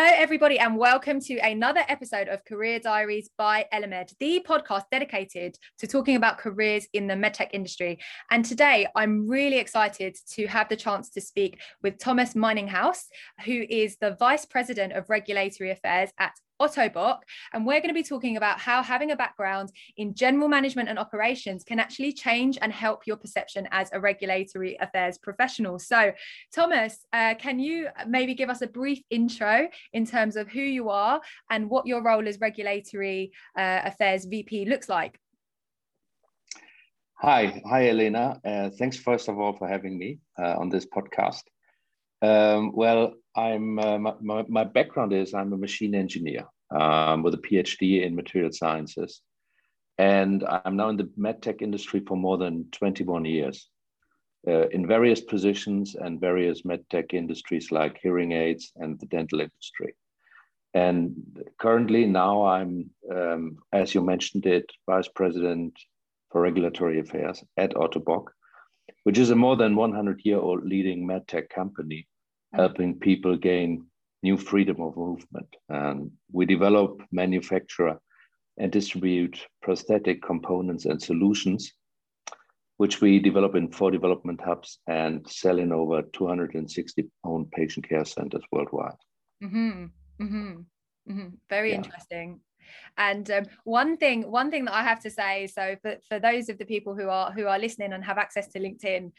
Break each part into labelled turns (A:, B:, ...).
A: Hello, everybody, and welcome to another episode of Career Diaries by Elemed, the podcast dedicated to talking about careers in the medtech industry. And today, I'm really excited to have the chance to speak with Thomas Mininghouse, who is the Vice President of Regulatory Affairs at Otto Bock, and we're going to be talking about how having a background in general management and operations can actually change and help your perception as a regulatory affairs professional. So, Thomas, uh, can you maybe give us a brief intro in terms of who you are and what your role as regulatory uh, affairs VP looks like?
B: Hi, hi, Elena. Uh, thanks first of all for having me uh, on this podcast. Um, well, I'm uh, my, my, background is I'm a machine engineer um, with a PhD in material sciences, and I'm now in the medtech industry for more than 21 years, uh, in various positions and various medtech industries like hearing aids and the dental industry. And currently, now I'm, um, as you mentioned it, vice president for regulatory affairs at Otto Bock, which is a more than 100 year old leading medtech company helping people gain new freedom of movement. And we develop, manufacture, and distribute prosthetic components and solutions, which we develop in four development hubs and sell in over 260 owned patient care centers worldwide.
A: Mm-hmm. Mm-hmm. Mm-hmm. Very yeah. interesting. And um, one thing, one thing that I have to say, so for, for those of the people who are who are listening and have access to LinkedIn,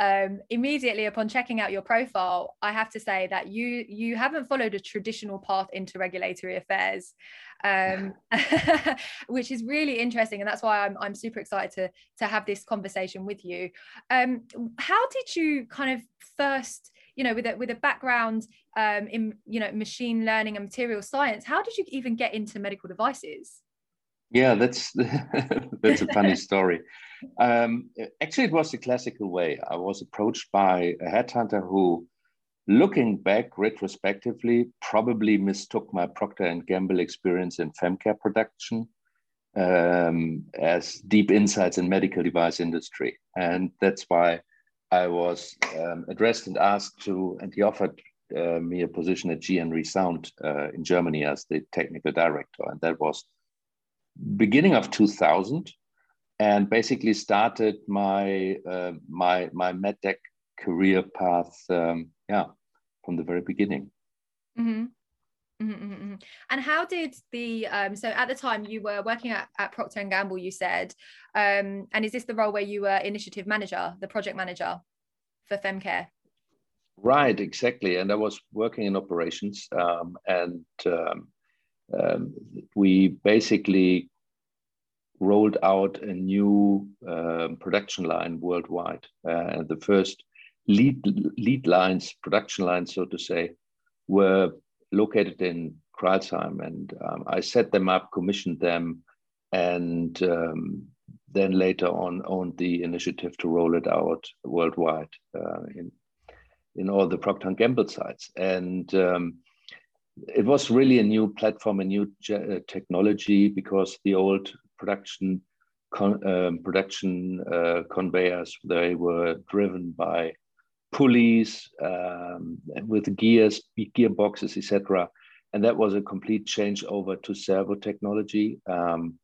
A: um, immediately upon checking out your profile, I have to say that you you haven't followed a traditional path into regulatory affairs, um, which is really interesting, and that's why I'm I'm super excited to to have this conversation with you. Um, how did you kind of first you know with a with a background um, in you know machine learning and material science how did you even get into medical devices?
B: Yeah that's that's a funny story. Um, actually it was the classical way. I was approached by a headhunter who looking back retrospectively probably mistook my procter and gamble experience in femcare production um, as deep insights in medical device industry. And that's why I was um, addressed and asked to, and he offered uh, me a position at GN Resound uh, in Germany as the technical director, and that was beginning of 2000, and basically started my uh, my my medtech career path, um, yeah, from the very beginning.
A: Mm-hmm. Mm-hmm, mm-hmm, mm-hmm. And how did the um, so at the time you were working at, at Procter and Gamble, you said, um, and is this the role where you were initiative manager, the project manager for FemCare?
B: Right, exactly. And I was working in operations, um, and um, um, we basically rolled out a new um, production line worldwide. Uh, the first lead lead lines, production lines, so to say, were located in Crailsheim, and um, I set them up, commissioned them, and um, then later on owned the initiative to roll it out worldwide uh, in in all the Procter and Gamble sites, and um, it was really a new platform, a new uh, technology because the old production con- um, production uh, conveyors they were driven by pulleys um, with gears, gearboxes, etc. And that was a complete change over to servo technology, um,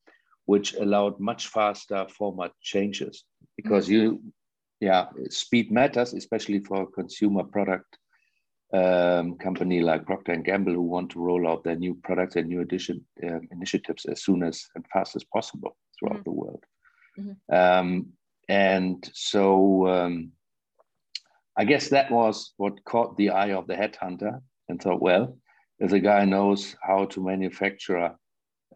B: which allowed much faster format changes because mm-hmm. you, yeah, speed matters, especially for a consumer product um, company like Procter and Gamble who want to roll out their new products and new edition uh, initiatives as soon as and fast as possible throughout mm-hmm. the world. Mm-hmm. Um, and so um, I guess that was what caught the eye of the headhunter and thought, well, if the guy knows how to manufacture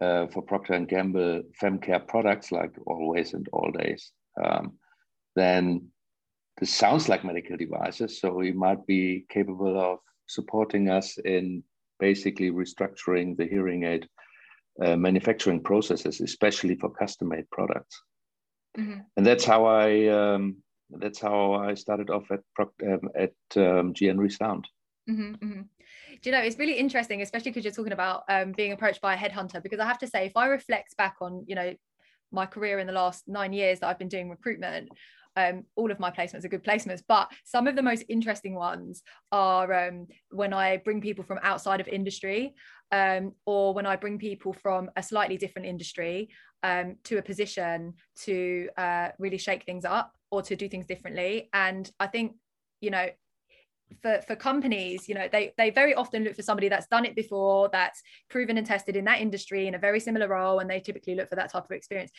B: uh, for Procter and Gamble femcare products like Always and Alldays, um, then this sounds like medical devices. So he might be capable of supporting us in basically restructuring the hearing aid uh, manufacturing processes, especially for custom-made products. Mm-hmm. And that's how I um, that's how I started off at um, at um, GN Resound.
A: Mm-hmm, mm-hmm. Do you know it's really interesting, especially because you're talking about um, being approached by a headhunter. Because I have to say, if I reflect back on you know my career in the last nine years that I've been doing recruitment, um, all of my placements are good placements, but some of the most interesting ones are um, when I bring people from outside of industry um, or when I bring people from a slightly different industry um, to a position to uh, really shake things up or to do things differently. And I think, you know, for, for companies, you know, they, they very often look for somebody that's done it before, that's proven and tested in that industry in a very similar role, and they typically look for that type of experience.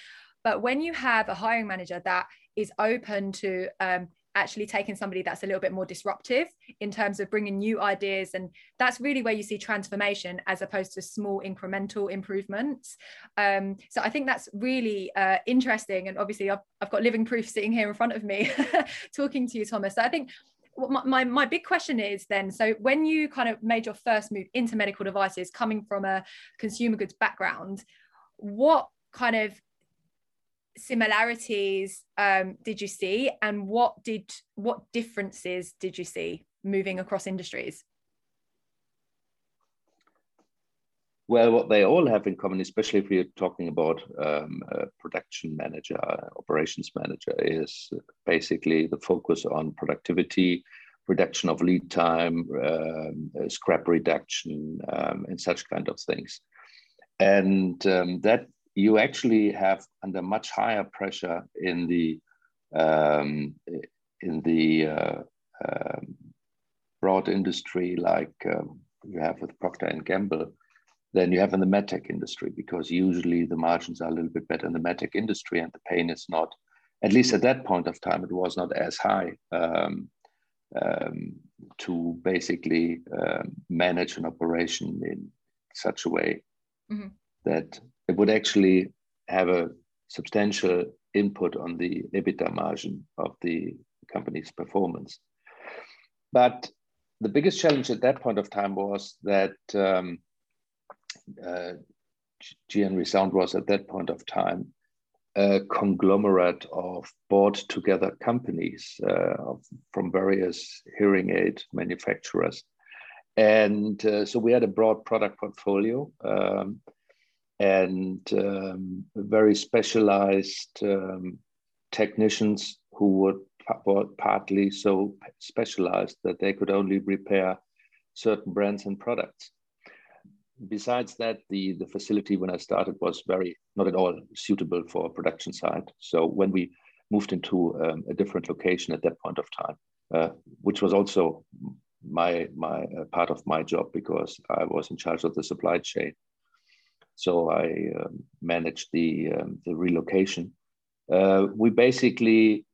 A: But when you have a hiring manager that is open to um, actually taking somebody that's a little bit more disruptive in terms of bringing new ideas. And that's really where you see transformation as opposed to small incremental improvements. Um, so i think that's really uh, interesting. And obviously I've, I've got living proof sitting here in front of me talking to you thomas. So i think my, my, my big question is then so when you kind of made your first move into medical devices coming from a consumer goods background what kind of similarities um, did you see? And what did what differences did you see moving across industries?
B: Well what they all have in common especially if we're talking about um, production manager operations manager is basically the focus on productivity reduction of lead time um, scrap reduction um, and such kind of things. And um, that you actually have under much higher pressure in the um, in the uh, um, broad industry like um, you have with Procter and Gamble than you have in the medtech industry because usually the margins are a little bit better in the medtech industry and the pain is not at least at that point of time it was not as high um, um, to basically um, manage an operation in such a way mm-hmm. that it would actually have a substantial input on the EBITDA margin of the company's performance. But the biggest challenge at that point of time was that um, uh, GN Resound was at that point of time a conglomerate of bought together companies uh, from various hearing aid manufacturers. And uh, so we had a broad product portfolio. Um, and um, very specialized um, technicians who would were partly so specialized that they could only repair certain brands and products. Besides that, the, the facility when I started was very not at all suitable for a production site. So when we moved into um, a different location at that point of time, uh, which was also my my uh, part of my job because I was in charge of the supply chain so I uh, managed the um, the relocation. Uh, we basically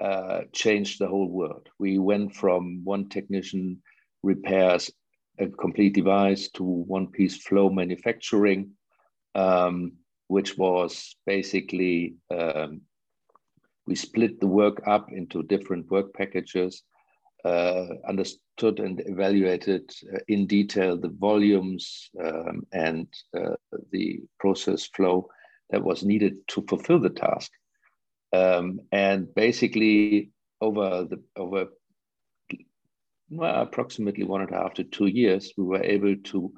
B: uh, changed the whole world. We went from one technician repairs a complete device to one piece flow manufacturing, um, which was basically um, we split the work up into different work packages uh, understood and evaluated uh, in detail the volumes um, and uh, the process flow that was needed to fulfill the task. Um, and basically, over the over well, approximately one and a half to two years, we were able to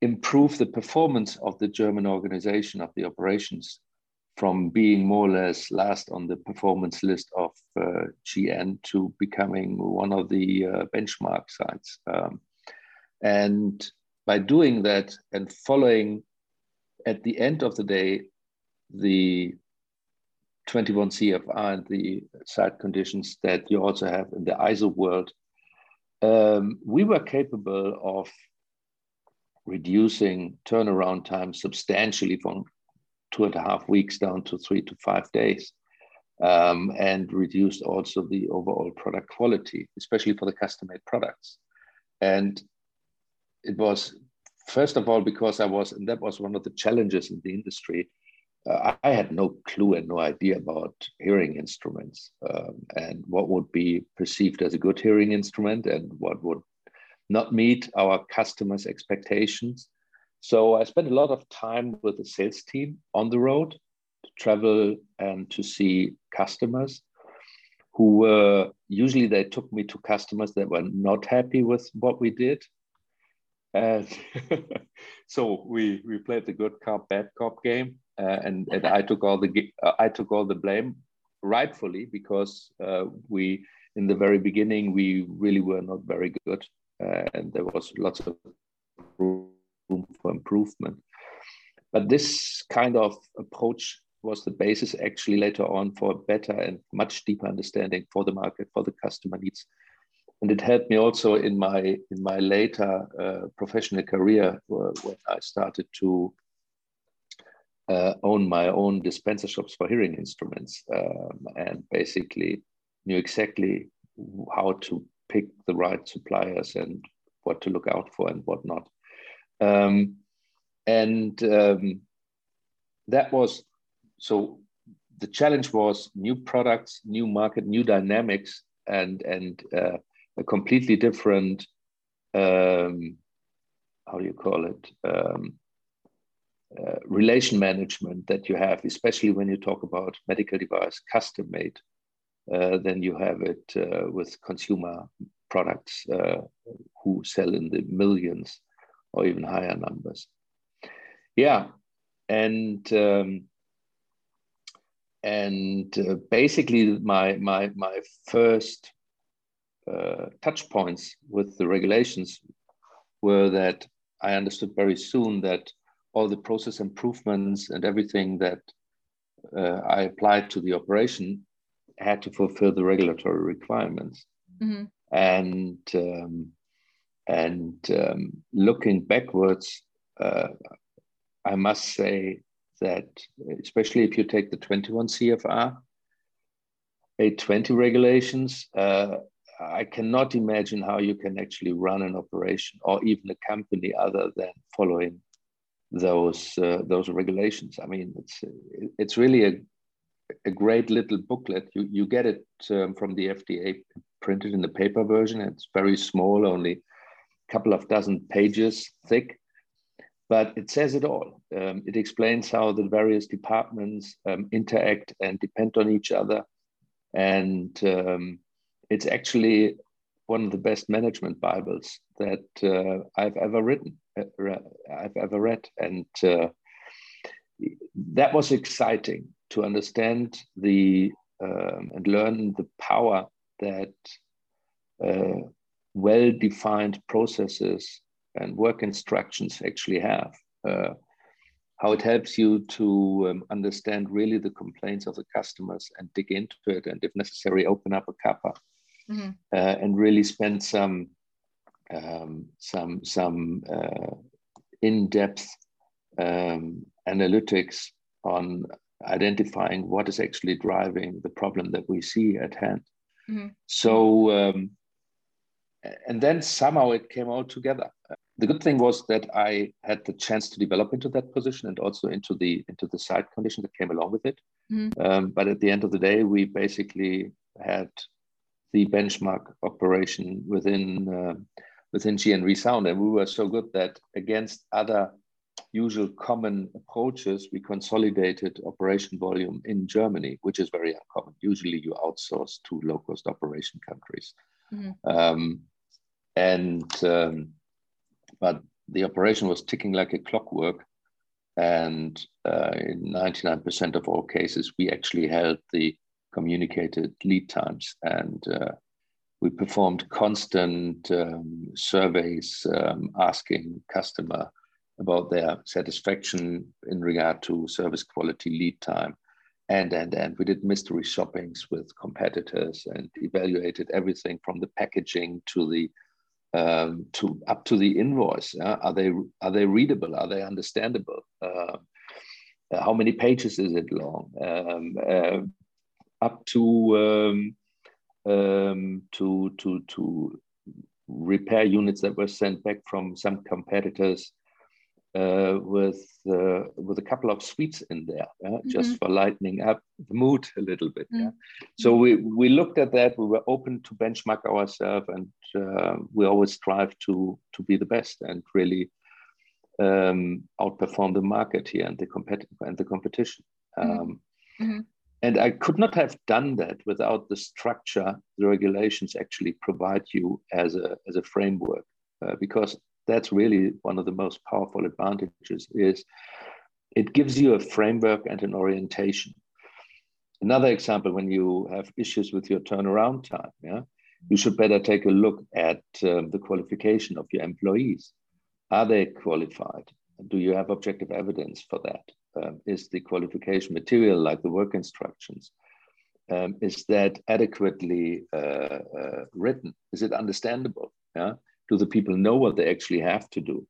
B: improve the performance of the German organization of the operations from being more or less last on the performance list of uh, GN to becoming one of the uh, benchmark sites. Um, and by doing that and following at the end of the day, the 21 CFR and the site conditions that you also have in the ISO world, um, we were capable of reducing turnaround time substantially from two and a half weeks down to three to five days. Um, and reduced also the overall product quality, especially for the custom made products. And it was, first of all, because I was, and that was one of the challenges in the industry. Uh, I had no clue and no idea about hearing instruments um, and what would be perceived as a good hearing instrument and what would not meet our customers' expectations. So I spent a lot of time with the sales team on the road to travel and to see customers who were usually they took me to customers that were not happy with what we did. And so we we played the good cop bad cop game, uh, and and I took all the uh, I took all the blame rightfully because uh, we in the very beginning we really were not very good uh, and there was lots of room for improvement but this kind of approach was the basis actually later on for a better and much deeper understanding for the market for the customer needs and it helped me also in my in my later uh, professional career when i started to uh, own my own dispenser shops for hearing instruments um, and basically knew exactly how to pick the right suppliers and what to look out for and what not. Um, and um, that was so the challenge was new products, new market, new dynamics, and and uh, a completely different um, how do you call it um, uh, relation management that you have, especially when you talk about medical device custom made, uh, then you have it uh, with consumer products uh, who sell in the millions or even higher numbers. Yeah, and um, and uh, basically my my my first uh, touch points with the regulations were that I understood very soon that all the process improvements and everything that uh, I applied to the operation had to fulfill the regulatory requirements. Mm-hmm. And um, and um, looking backwards, uh, I must say that especially if you take the 21 CFR, 820 regulations, uh, I cannot imagine how you can actually run an operation or even a company other than following those uh, those regulations. I mean, it's it's really a a great little booklet. You you get it um, from the FDA printed in the paper version. It's very small, only a couple of dozen pages thick, but it says it all. Um, it explains how the various departments um, interact and depend on each other, and um, it's actually one of the best management bibles that uh, I've ever written. Uh, I've ever read, and uh, that was exciting to understand the um, and learn the power that uh, well-defined processes and work instructions actually have. Uh, how it helps you to um, understand really the complaints of the customers and dig into it, and if necessary, open up a CAPA mm-hmm. uh, and really spend some um, some some uh, in-depth um, analytics on identifying what is actually driving the problem that we see at hand. Mm-hmm. So, um, and then somehow it came all together. The good thing was that I had the chance to develop into that position and also into the into the side condition that came along with it. Mm-hmm. Um, but at the end of the day, we basically had the benchmark operation within uh, within GN Resound, and we were so good that against other usual common approaches, we consolidated operation volume in Germany, which is very uncommon. Usually, you outsource to low-cost operation countries, mm-hmm. um, and um, but the operation was ticking like a clockwork, and uh, in 99% of all cases, we actually held the communicated lead times. And uh, we performed constant um, surveys um, asking customer about their satisfaction in regard to service quality lead time and and and. We did mystery shoppings with competitors and evaluated everything from the packaging to the um, to up to the invoice uh, are they are they readable? Are they understandable? Uh, how many pages is it long? Um, uh, up to um, um, to to to repair units that were sent back from some competitors uh, with uh, with a couple of sweets in there, mm-hmm. just for lightening up the mood a little bit. Mm-hmm. Yeah? So we we looked at that. We were open to benchmark ourselves, and uh, we always strive to to be the best and really um, outperform the market here and the competitive and the competition. Mm-hmm. Um, mm-hmm. And I could not have done that without the structure the regulations actually provide you as a, as a framework, uh, because that's really one of the most powerful advantages is it gives you a framework and an orientation. Another example, when you have issues with your turnaround time, yeah, you should better take a look at um, the qualification of your employees. Are they qualified? Do you have objective evidence for that? Um, is the qualification material like the work instructions? Um, is that adequately uh, uh, written? Is it understandable? Yeah? Do the people know what they actually have to do?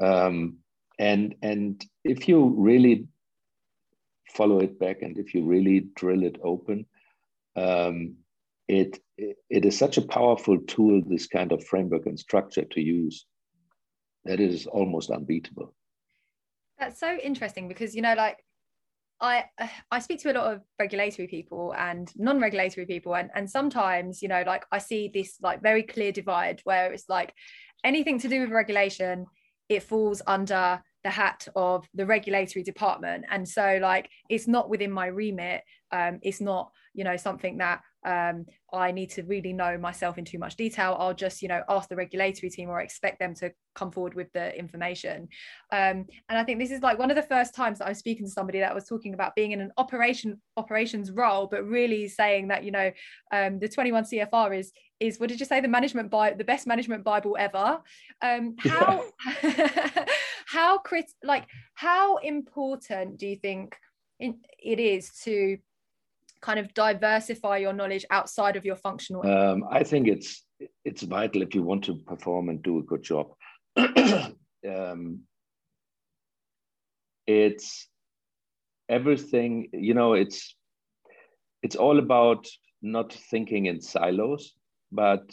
B: Um, and and if you really follow it back and if you really drill it open, um, it, it is such a powerful tool, this kind of framework and structure to use, that it is almost unbeatable.
A: That's so interesting because, you know, like I I speak to a lot of regulatory people and non-regulatory people and and sometimes you know like I see this like very clear divide where it's like anything to do with regulation it falls under the hat of the regulatory department. And so like it's not within my remit. Um, it's not you know something that um, I need to really know myself in too much detail. I'll just, you know, ask the regulatory team or expect them to come forward with the information. Um, and I think this is like one of the first times that I'm speaking to somebody that was talking about being in an operation operations role, but really saying that, you know, um, the 21 CFR is is what did you say the management by the best management bible ever um how yeah. how crit like how important do you think in, it is to kind of diversify your knowledge outside of your functional
B: um, i think it's it's vital if you want to perform and do a good job. Um, it's everything you know it's it's all about not thinking in silos but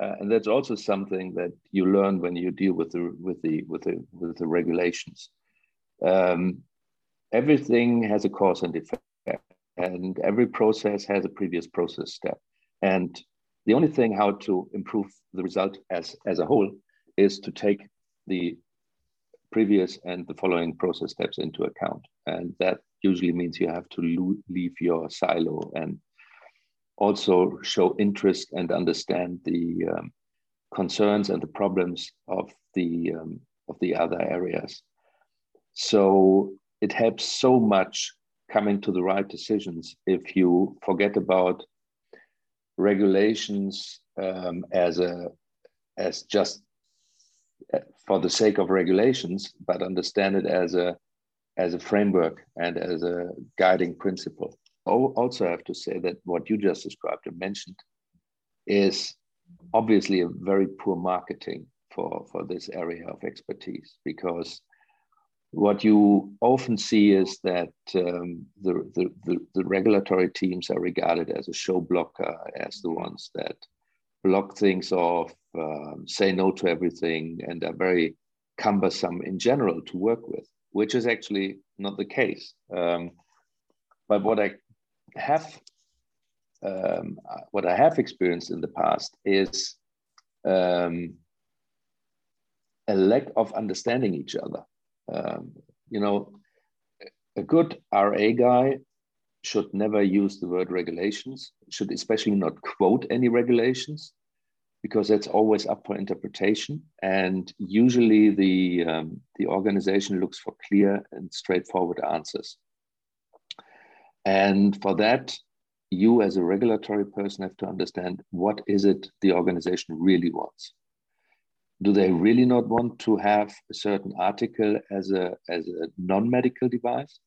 B: uh, and that's also something that you learn when you deal with the with the with the with the regulations. Um, everything has a cause and effect and every process has a previous process step. And the only thing how to improve the result as, as a whole is to take the previous and the following process steps into account. And that usually means you have to leave your silo and also show interest and understand the um, concerns and the problems of the um, of the other areas. So it helps so much coming to the right decisions if you forget about regulations um, as a as just uh, for the sake of regulations, but understand it as a as a framework and as a guiding principle. Also, I have to say that what you just described and mentioned is obviously a very poor marketing for, for this area of expertise because what you often see is that um, the, the, the, the, regulatory teams are regarded as a show blocker, as the ones that block things off, um, say no to everything, and are very cumbersome in general to work with, which is actually not the case. Um, but what I have um, what I have experienced in the past is um, a lack of understanding each other. Um, you know, a good RA guy should never use the word regulations, should especially not quote any regulations, because that's always up for interpretation. And usually the, um, the organization looks for clear and straightforward answers. And for that, you as a regulatory person have to understand what is it the organization really wants do they really not want to have a certain article as a as a non-medical device?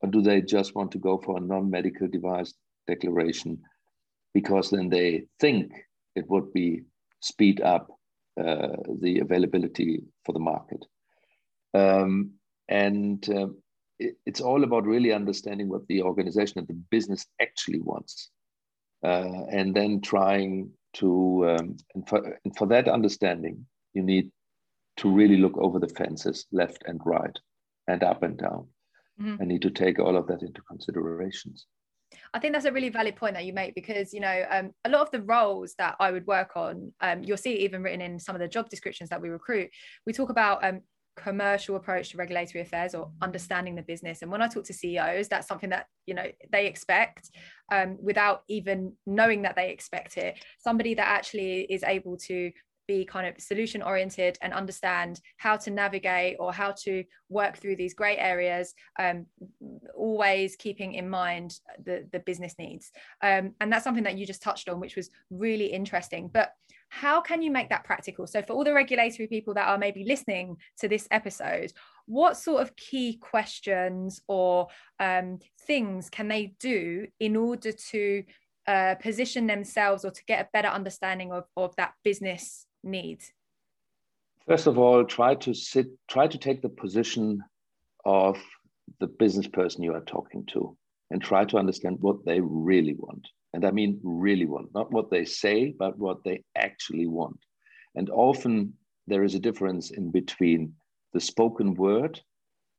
B: Or do they just want to go for a non-medical device declaration because then they think it would be speed up uh, the availability for the market? Um, and uh, it, it's all about really understanding what the organization and the business actually wants uh, and then trying to um, and, for, and for that understanding you need to really look over the fences left and right and up and down mm-hmm. and need to take all of that into considerations
A: I think that's a really valid point that you make because you know um, a lot of the roles that I would work on, um, you'll see even written in some of the job descriptions that we recruit. We talk about um, commercial approach to regulatory affairs or understanding the business. And when I talk to CEOs, that's something that you know they expect um, without even knowing that they expect it. Somebody that actually is able to be kind of solution oriented and understand how to navigate or how to work through these grey areas, um, always keeping in mind the, the business needs. Um, and that's something that you just touched on, which was really interesting. But how can you make that practical? So, for all the regulatory people that are maybe listening to this episode, what sort of key questions or um, things can they do in order to uh, position themselves or to get a better understanding of, of that business need?
B: First of all, try to sit, try to take the position of the business person you are talking to and try to understand what they really want. And I mean, really want, not what they say, but what they actually want. And often there is a difference in between the spoken word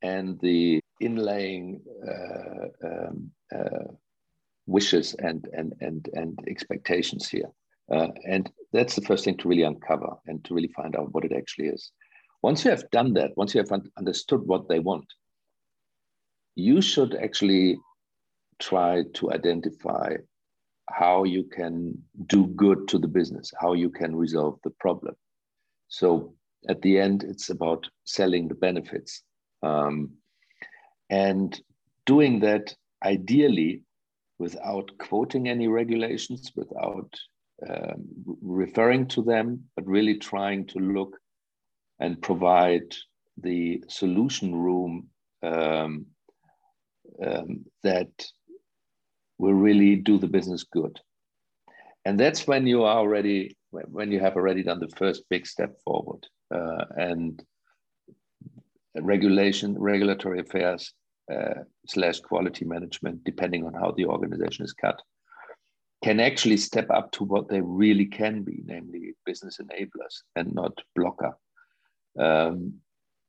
B: and the inlaying uh, um, uh, wishes and, and, and, and expectations here. Uh, and that's the first thing to really uncover and to really find out what it actually is. Once you have done that, once you have un- understood what they want, you should actually try to identify how you can do good to the business, how you can resolve the problem. So at the end, it's about selling the benefits. Um, and doing that ideally without quoting any regulations, without um, referring to them, but really trying to look and provide the solution room um, um, that will really do the business good. And that's when you are already, when you have already done the first big step forward. Uh, and regulation, regulatory affairs uh, slash quality management, depending on how the organization is cut, can actually step up to what they really can be, namely business enablers and not blocker. Um,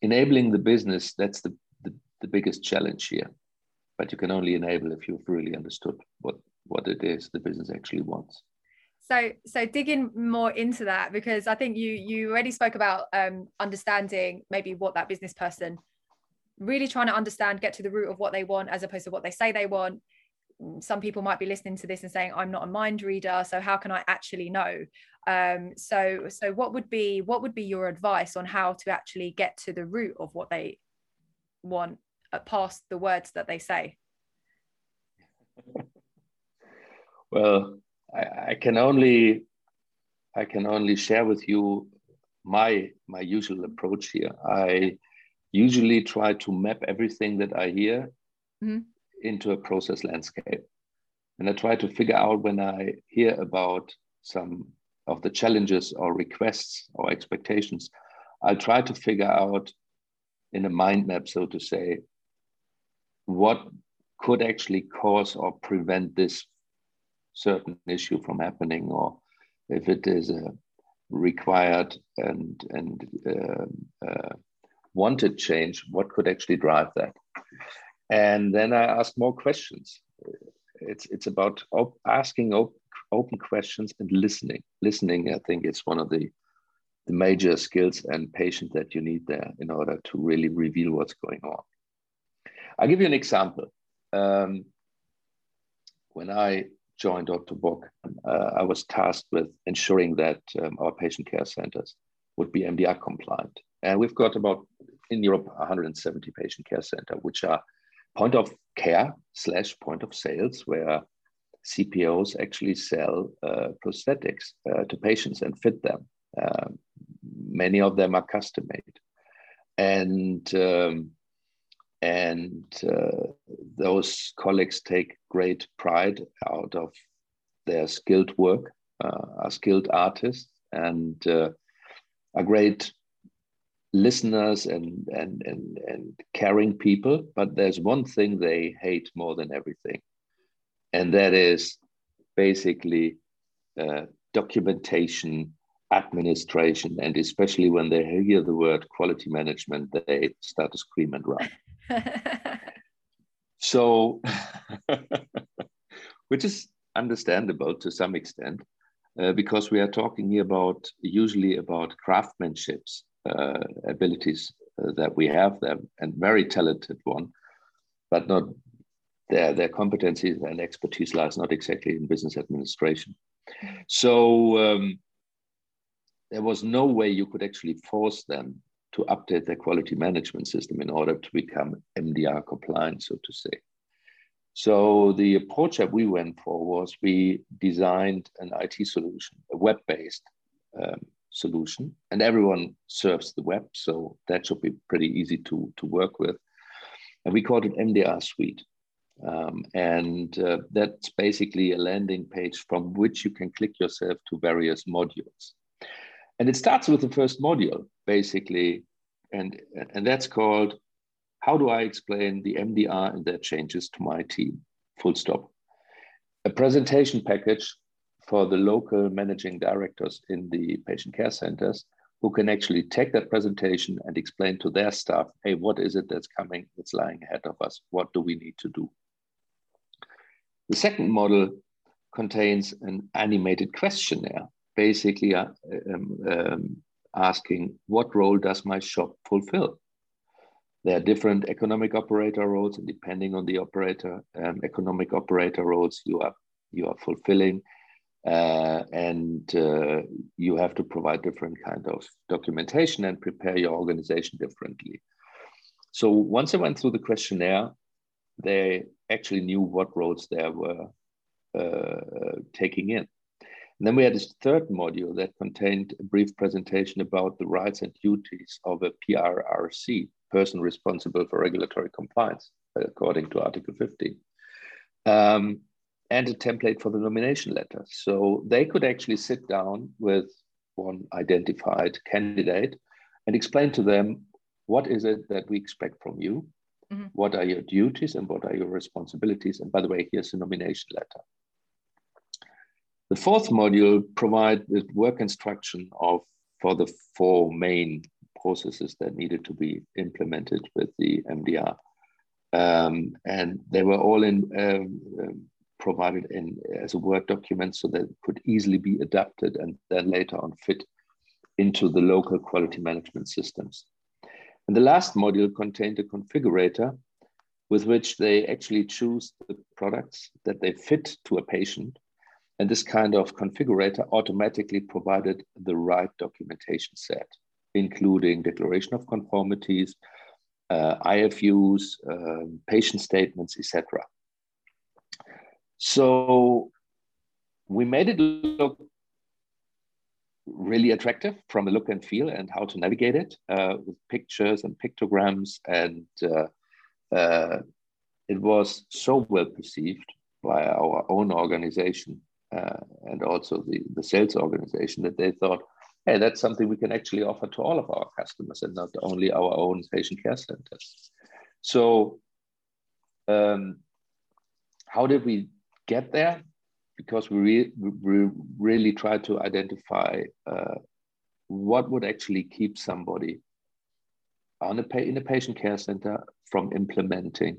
B: enabling the business, that's the, the, the biggest challenge here. But you can only enable if you've really understood what, what it is the business actually wants
A: so so digging more into that because i think you you already spoke about um, understanding maybe what that business person really trying to understand get to the root of what they want as opposed to what they say they want some people might be listening to this and saying i'm not a mind reader so how can i actually know um, so so what would be what would be your advice on how to actually get to the root of what they want uh, past the words that they say
B: well I, I can only I can only share with you my my usual approach here. I usually try to map everything that I hear mm-hmm. Into a process landscape. And I try to figure out when I hear about some of the challenges or requests or expectations, I try to figure out in a mind map, so to say, what could actually cause or prevent this certain issue from happening or if it is a required and and uh, uh, wanted change what could actually drive that and then i ask more questions it's it's about op- asking op- open questions and listening listening i think is one of the the major skills and patience that you need there in order to really reveal what's going on i'll give you an example um, when i joined Otto Bock, uh, I was tasked with ensuring that um, our patient care centers would be MDR compliant. And we've got about, in Europe, 170 patient care centers, which are point of care slash point of sales, where CPOs actually sell uh, prosthetics uh, to patients and fit them. Uh, many of them are custom made. And um, and uh, those colleagues take great pride out of their skilled work, uh, are skilled artists, and uh, are great listeners and, and, and, and caring people. But there's one thing they hate more than everything, and that is basically uh, documentation administration and especially when they hear the word quality management they start to scream and run so, which is understandable to some extent, uh, because we are talking here about usually about craftsmanships uh, abilities uh, that we have them and very talented one, but not their their competencies and expertise lies not exactly in business administration. So. Um, there was no way you could actually force them to update their quality management system in order to become MDR compliant, so to say. So the approach that we went for was we designed an IT solution, a web-based um, solution, and everyone serves the web, so that should be pretty easy to, to work with. And we called it MDR Suite. Um, and uh, that's basically a landing page from which you can click yourself to various modules. And it starts with the first module, basically, and, and that's called How do I explain the MDR and their changes to my team? Full stop. A presentation package for the local managing directors in the patient care centers who can actually take that presentation and explain to their staff, hey, what is it that's coming, that's lying ahead of us? What do we need to do? The second model contains an animated questionnaire, basically uh, um, um, asking what role does my shop fulfill? There are different economic operator roles, and depending on the operator, um, economic operator roles you are you are fulfilling, uh, and uh, you have to provide different kind of documentation and prepare your organization differently. So once I went through the questionnaire, they actually knew what roles they were uh, taking in. And then we had this third module that contained a brief presentation about the rights and duties of a PRRC, person responsible for regulatory compliance, according to Article 15, um, and a template for the nomination letter. So they could actually sit down with one identified candidate and explain to them what is it that we expect from you Mm-hmm. What are your duties and what are your responsibilities? And by the way, here's the nomination letter. The fourth module provides the work instruction of for the four main processes that needed to be implemented with the MDR. Um, and they were all in um, um, provided in as a Word document so that it could easily be adapted and then later on fit into the local quality management systems. And the last module contained a configurator with which they actually choose the products that they fit to a patient. And this kind of configurator automatically provided the right documentation set, including declaration of conformities, uh, IFUs, um, patient statements, etc. So we made it look really attractive from a look and feel and how to navigate it uh, with pictures and pictograms. And uh, uh, it was so well perceived by our own organization uh, and also the, the sales organization that they thought, hey, that's something we can actually offer to all of our customers and not only our own patient care centers. So, um, how did we get there? because we, re we really try to identify uh, what would actually keep somebody on a in a patient care center from implementing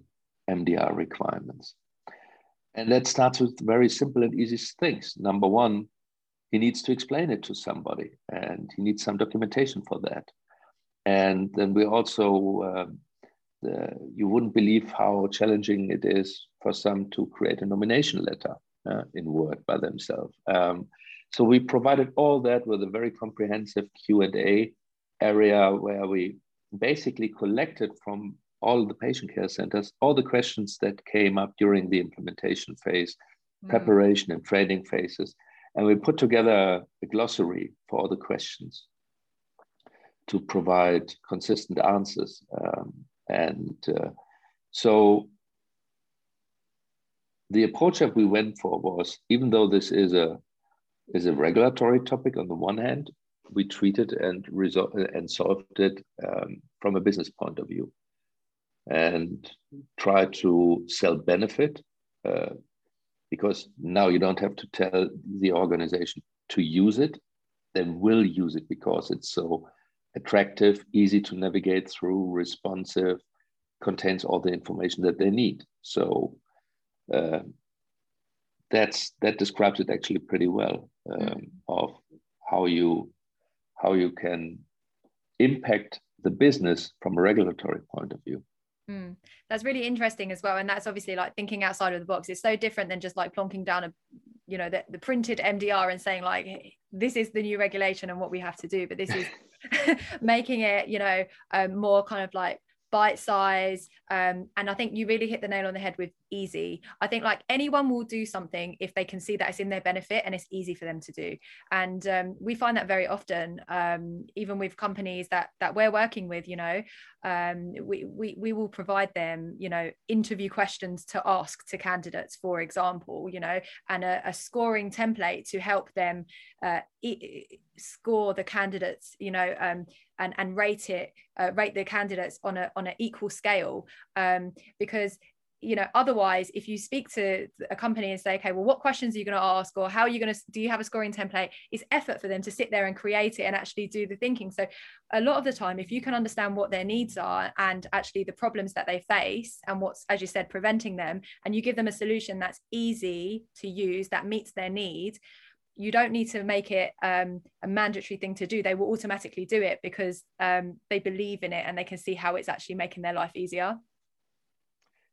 B: MDR requirements. And that starts with very simple and easy things. Number one, he needs to explain it to somebody and he needs some documentation for that. And then we also, um, the, you wouldn't believe how challenging it is for some to create a nomination letter uh, in Word by themselves. Um, so we provided all that with a very comprehensive Q&A area where we basically collected from all the patient care centers all the questions that came up during the implementation phase, mm. preparation and training phases. And we put together a glossary for all the questions to provide consistent answers. Um, and uh, so the approach that we went for was even though this is a is a regulatory topic on the one hand, we treated and resolved and solved it um, from a business point of view, and try to sell benefit uh, because now you don't have to tell the organization to use it; they will use it because it's so attractive, easy to navigate through, responsive, contains all the information that they need. So uh, that's that describes it actually pretty well um, mm. of how you how you can impact the business from a regulatory point of view.
A: Mm. That's really interesting as well, and that's obviously like thinking outside of the box. It's so different than just like plonking down a you know the, the printed mdr and saying like this is the new regulation and what we have to do but this is making it you know um, more kind of like bite size um, and i think you really hit the nail on the head with easy. I think like anyone will do something if they can see that it's in their benefit and it's easy for them to do. And um, we find that very often um, even with companies that that we're working with you know um, we, we we will provide them you know interview questions to ask to candidates for example you know and a, a scoring template to help them uh, e- score the candidates you know um, and and rate it uh, rate the candidates on a on an equal scale um, because you know otherwise if you speak to a company and say okay well what questions are you going to ask? Or how are you going to do you have a scoring template? It's effort for them to sit there and create it and actually do the thinking. So a lot of the time if you can understand what their needs are and actually the problems that they face and what's as you said preventing them and you give them a solution that's easy to use that meets their needs you don't need to make it um, a mandatory thing to do. They will automatically do it because um, they believe in it and they can see how it's actually making their life easier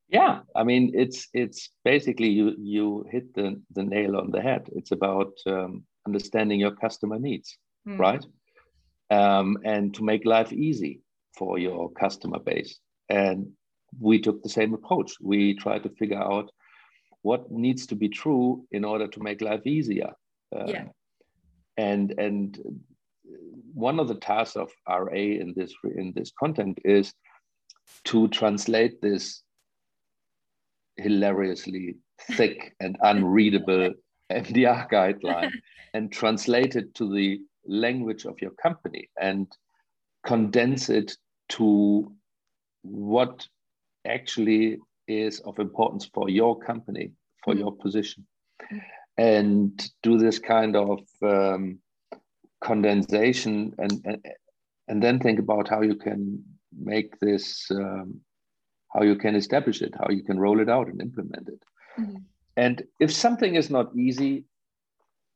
B: yeah. I mean it's it's basically you you hit the, the nail on the head. It's about um, understanding your customer needs mm. right? Um, and to make life easy for your customer base. And we took the same approach. We tried to figure out what needs to be true in order to make life easier.
A: Um, yeah.
B: and and one of the tasks of ra in this in this content is to translate this hilariously thick and unreadable MDR guideline and translate it to the language of your company and condense it to what actually is of importance for your company, for mm. your position, and do this kind of um, condensation and, and, and then think about how you can make this um, how you can establish it, how you can roll it out and implement it. Mm-hmm. And if something is not easy,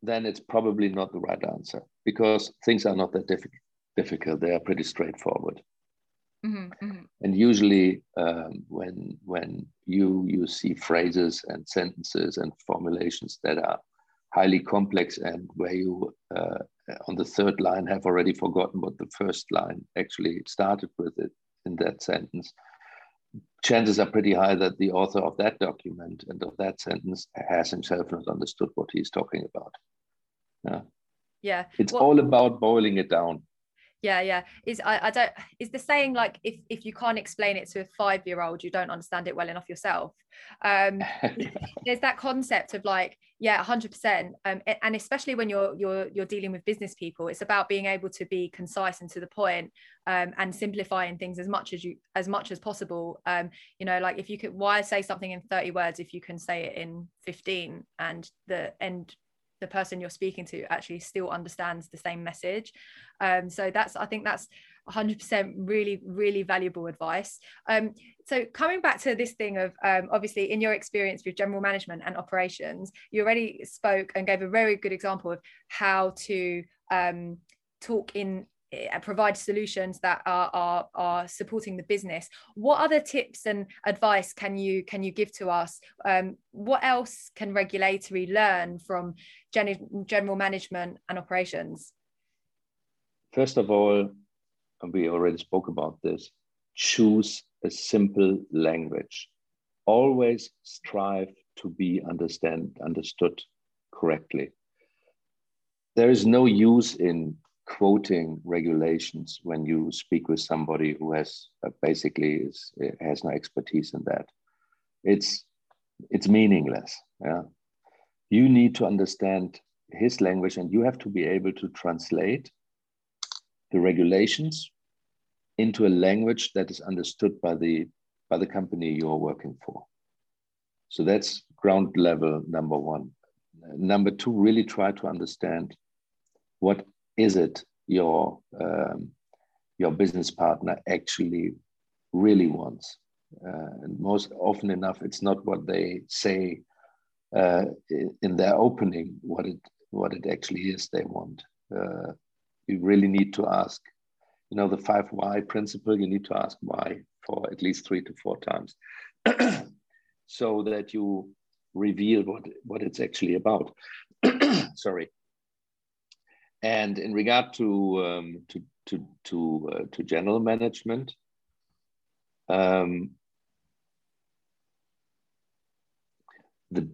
B: then it's probably not the right answer because things are not that difficult. Difficult. They are pretty straightforward. Mm-hmm, mm-hmm. And usually, um, when when you you see phrases and sentences and formulations that are highly complex and where you uh, on the third line have already forgotten what the first line actually started with it in that sentence, chances are pretty high that the author of that document and of that sentence has himself not understood what he's talking about.
A: Yeah. Yeah.
B: It's well, all about boiling it down
A: yeah yeah. Is I, I don't is the saying like if if you can't explain it to a five year old you don't understand it well enough yourself. Um there's that concept of like yeah 100% um and especially when you're you're you're dealing with business people it's about being able to be concise and to the point um and simplifying things as much as you as much as possible. Um you know like if you could why say something in 30 words if you can say it in 15 and the end the person you're speaking to actually still understands the same message. Um, so that's i think that's 100% really really valuable advice. Um, so coming back to this thing of um, obviously in your experience with general management and operations you already spoke and gave a very good example of how to um, talk in provide solutions that are, are are supporting the business. What other tips and advice can you can you give to us? Um, what else can regulatory learn from gen- general management and operations?
B: First of all we already spoke about this choose a simple language. Always strive to be understand understood correctly. There is no use in quoting regulations when you speak with somebody who has uh, basically is, has no expertise in that. It's it's meaningless. Yeah, you need to understand his language, and you have to be able to translate the regulations into a language that is understood by the by the company you are working for. So that's ground level number one. Number two, really try to understand what is it your um, your business partner actually really wants uh, and most often enough it's not what they say uh, in their opening what it what it actually is they want uh, you really need to ask you know the five why principle you need to ask why for at least three to four times so that you reveal what, what it's actually about. Sorry. And in regard to um, to to to, uh, to general management, um, the,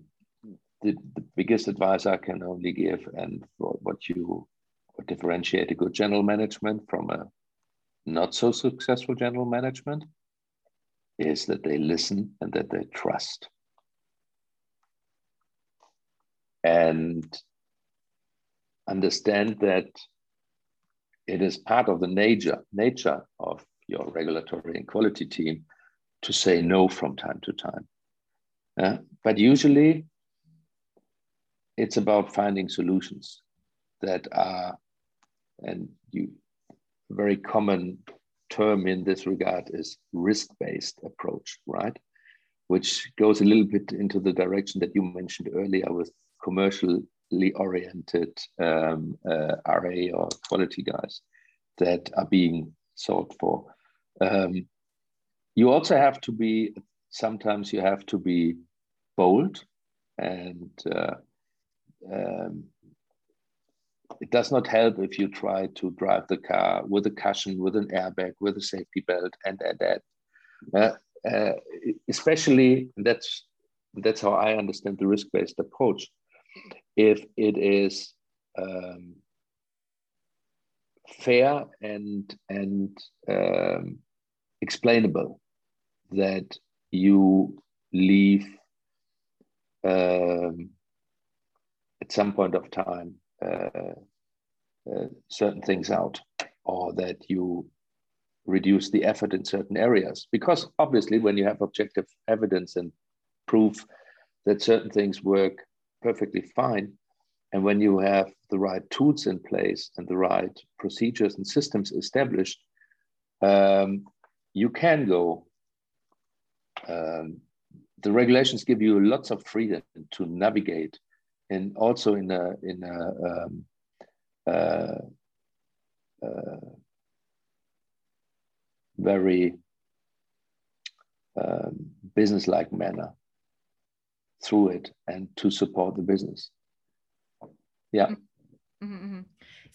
B: the the biggest advice I can only give, and what, what you differentiate a good general management from a not so successful general management, is that they listen and that they trust. And understand that it is part of the nature, nature of your regulatory and quality team to say no from time to time. Uh, but usually it's about finding solutions that are, and you, very common term in this regard is risk-based approach, right? Which goes a little bit into the direction that you mentioned earlier with commercially oriented um, uh, RA or quality guys that are being sought for. Um, you also have to be, sometimes you have to be bold and uh, um, it does not help if you try to drive the car with a cushion, with an airbag, with a safety belt, and that. Uh, uh, especially that's that's how I understand the risk-based approach. If it is um, fair and and um, explainable that you leave um, at some point of time uh, uh, certain things out or that you reduce the effort in certain areas. Because obviously, when you have objective evidence and proof that certain things work perfectly fine, and when you have the right tools in place and the right procedures and systems established, um, you can go. Um, the regulations give you lots of freedom to navigate and also in a in a um, uh, uh, very um, business-like manner through it and to support the business. Yeah.
A: Mm-hmm. mm-hmm.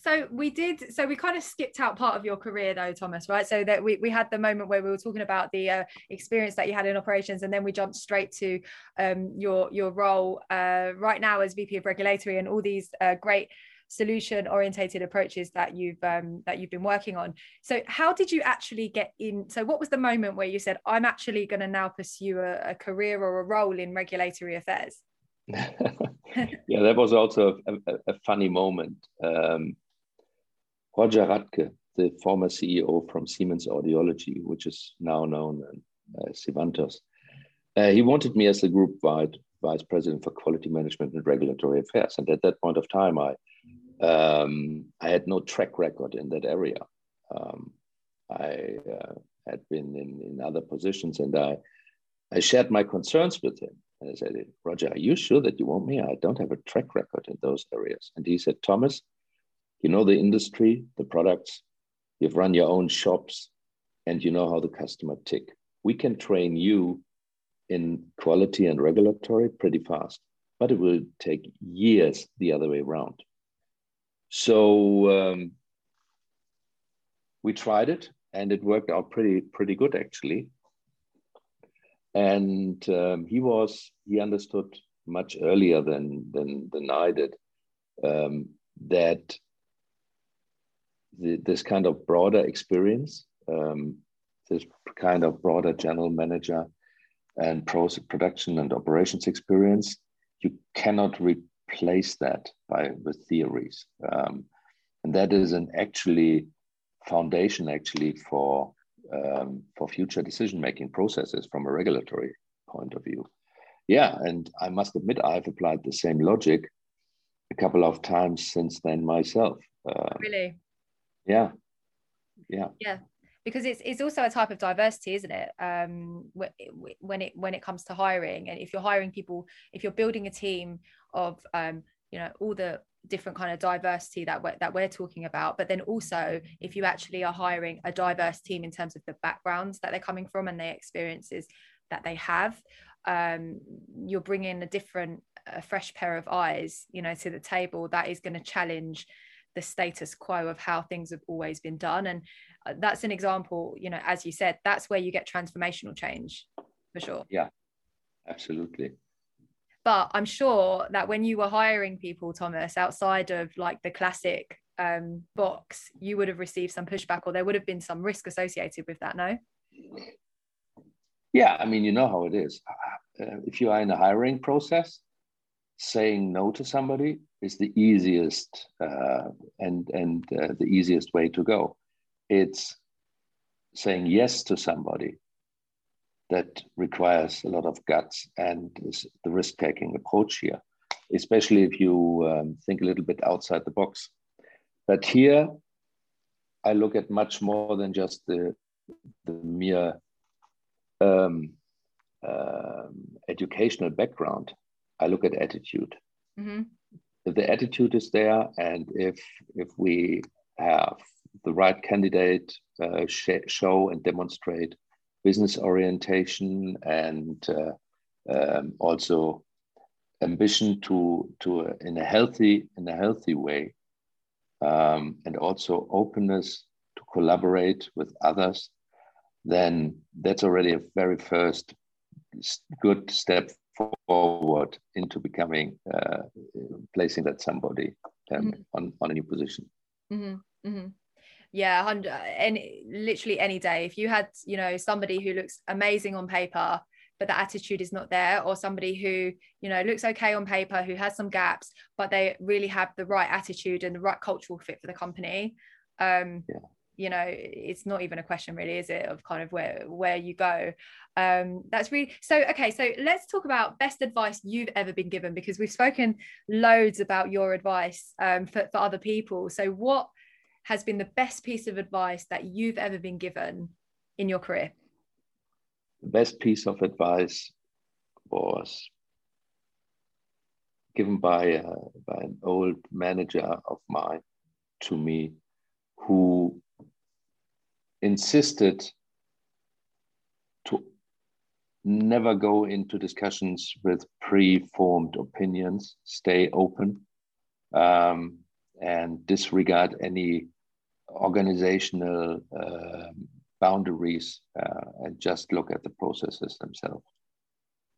A: So we did. So we kind of skipped out part of your career, though, Thomas. Right. So that we, we had the moment where we were talking about the uh, experience that you had in operations, and then we jumped straight to um, your your role uh, right now as VP of Regulatory and all these uh, great solution orientated approaches that you've um, that you've been working on. So how did you actually get in so what was the moment where you said i'm actually going to now pursue a, a, career or a role in regulatory affairs
B: yeah that was also a, a, a funny moment. Um, Roger Radke, the former CEO from Siemens Audiology, which is now known as Sivantos, uh, he wanted me as the group wide vice president for quality management and regulatory affairs. And at that point of time, I um, I had no track record in that area. Um, I uh, had been in, in other positions, and I I shared my concerns with him. And I said, Roger, are you sure that you want me? I don't have a track record in those areas. And he said, Thomas, you know the industry, the products, you've run your own shops, and you know how the customer tick. We can train you in quality and regulatory pretty fast, but it will take years the other way around. So um, we tried it, and it worked out pretty pretty good actually. And um, he was he understood much earlier than than than I did um, that the, this kind of broader experience, um, this kind of broader general manager and production and operations experience, you cannot replace that by with theories. Um, and that is an actually foundation actually for um, for future decision making processes from a regulatory point of view. Yeah, and I must admit I've applied the same logic a couple of times since then myself.
A: Um, really?
B: yeah yeah
A: yeah because it's it's also a type of diversity isn't it? Um when it when it comes to hiring and if you're hiring people if you're building a team of um you know all the different kind of diversity that we're, that we're talking about but then also if you actually are hiring a diverse team in terms of the backgrounds that they're coming from and the experiences that they have um, you're bringing a different a fresh pair of eyes you know to the table that is going to challenge the status quo of how things have always been done. And that's an example you know as you said that's where you get transformational change for sure.
B: Yeah absolutely.
A: But i'm sure that when you were hiring people thomas outside of like the classic um, box you would have received some pushback or there would have been some risk associated with that no?
B: Yeah i mean you know how it is. Uh, if you are in a hiring process saying no to somebody is the easiest uh, and and uh, the easiest way to go it's saying yes to somebody that requires a lot of guts and is the risk taking approach here, especially if you um, think a little bit outside the box. But here, I look at much more than just the, the mere um, um, educational background. I look at attitude. Mm-hmm. If the attitude is there, and if if we have the right candidate uh, sh- show and demonstrate business orientation and uh, um, also ambition to to uh, in a healthy in a healthy way um, and also openness to collaborate with others then that's already a very first good step forward into becoming uh, placing that somebody um, mm-hmm. on, on a new position
A: mm-hmm. Mm-hmm yeah hundred any literally any day. If you had you know somebody who looks amazing on paper but the attitude is not there or somebody who you know looks okay on paper who has some gaps but they really have the right attitude and the right cultural fit for the company um yeah. you know it's not even a question really is it of kind of where where you go. Um that's really so okay so let's talk about best advice you've ever been given because we've spoken loads about your advice um for, for other people. So what has been the best piece of advice that you've ever been given in your career?
B: The best piece of advice was given by, uh, by an old manager of mine to me who insisted to never go into discussions with pre-formed opinions, stay open. Um, and disregard any organizational uh, boundaries uh, and just look at the processes themselves.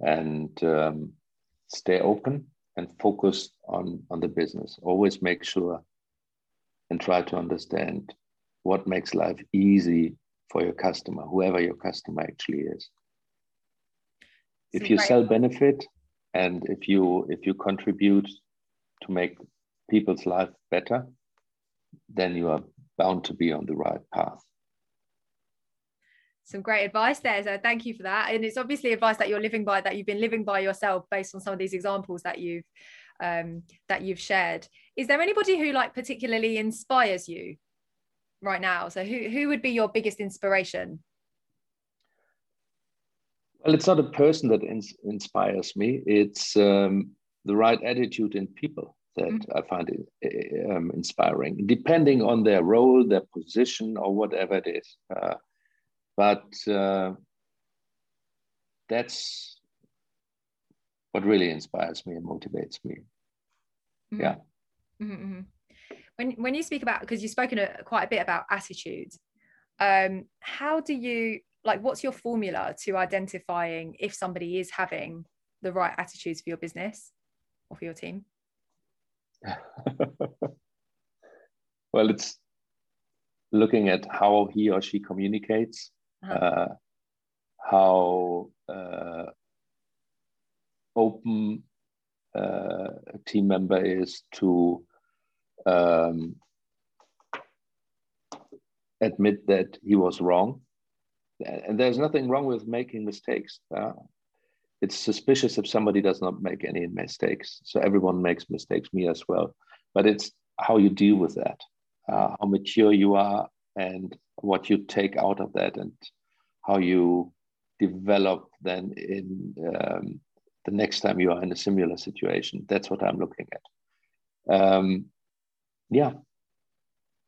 B: And um, stay open and focus on on the business. Always make sure and try to understand what makes life easy for your customer whoever your customer actually is. If you sell benefit and if you if you contribute to make people's life better, then you are bound to be on the right path.
A: Some great advice there. So thank you for that. And it's obviously advice that you're living by, that you've been living by yourself based on some of these examples that you've um, that you've shared. Is there anybody who like particularly inspires you right now? So who who would be your biggest inspiration?
B: Well, it's not a person that ins- inspires me. It's um, the right attitude in people that mm-hmm. I find it, um, inspiring, depending on their role, their position, or whatever it is. Uh, but uh, that's what really inspires me and motivates me. Mm-hmm. Yeah.
A: Mm-hmm, mm-hmm. When when you speak about because you've spoken a, quite a bit about attitude, um, how do you like? What's your formula to identifying if somebody is having the right attitudes for your business or for your team?
B: well, it's looking at how he or she communicates, uh-huh. uh, how uh, open uh, a team member is to um, admit that he was wrong. And there's nothing wrong with making mistakes. It's suspicious if somebody does not make any mistakes. So everyone makes mistakes, me as well. But it's how you deal with that, uh, how mature you are, and what you take out of that, and how you develop then in um, the next time you are in a similar situation. That's what I'm looking at. Um, yeah.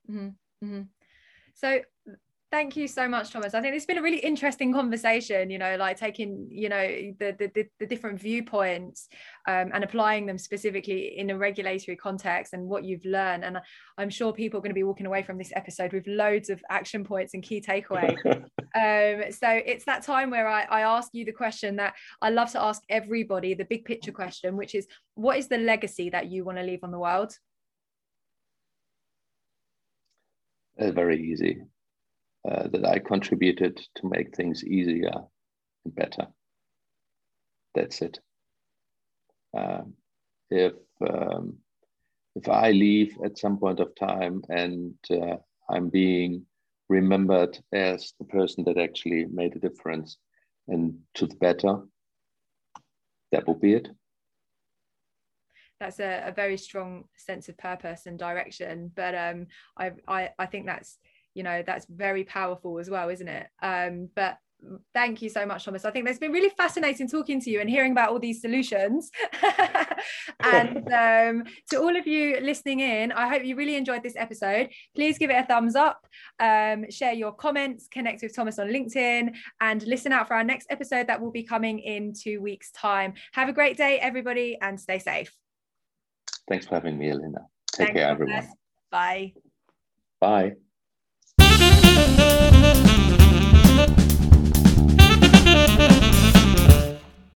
A: Mm-hmm. Mm-hmm. So Thank you so much, Thomas. I think it's been a really interesting conversation, you know, like taking, you know, the the, the different viewpoints um, and applying them specifically in a regulatory context and what you've learned. And I'm sure people are going to be walking away from this episode with loads of action points and key takeaways. um, so it's that time where I, I ask you the question that I love to ask everybody, the big picture question, which is what is the legacy that you want to leave on the world?
B: Uh, very easy uh, that I contributed to make things easier and better. That's it. Um, if um, if I leave at some point of time and uh, I'm being remembered as the person that actually made a difference and to the better, that will be it.
A: That's a, a very strong sense of purpose and direction. But um, I, I I think that's you know that's very powerful as well isn't it? Um but thank you so much thomas. I think it's been really fascinating talking to you and hearing about all these solutions. And um, to all of you listening in i hope you really enjoyed this episode. Please give it a thumbs up um, share your comments connect with thomas on linkedin and listen out for our next episode that will be coming in two weeks time. Have a great day everybody and stay safe.
B: Thanks for having me elena. Take care everyone.
A: Bye.
B: Bye
C: Thank you.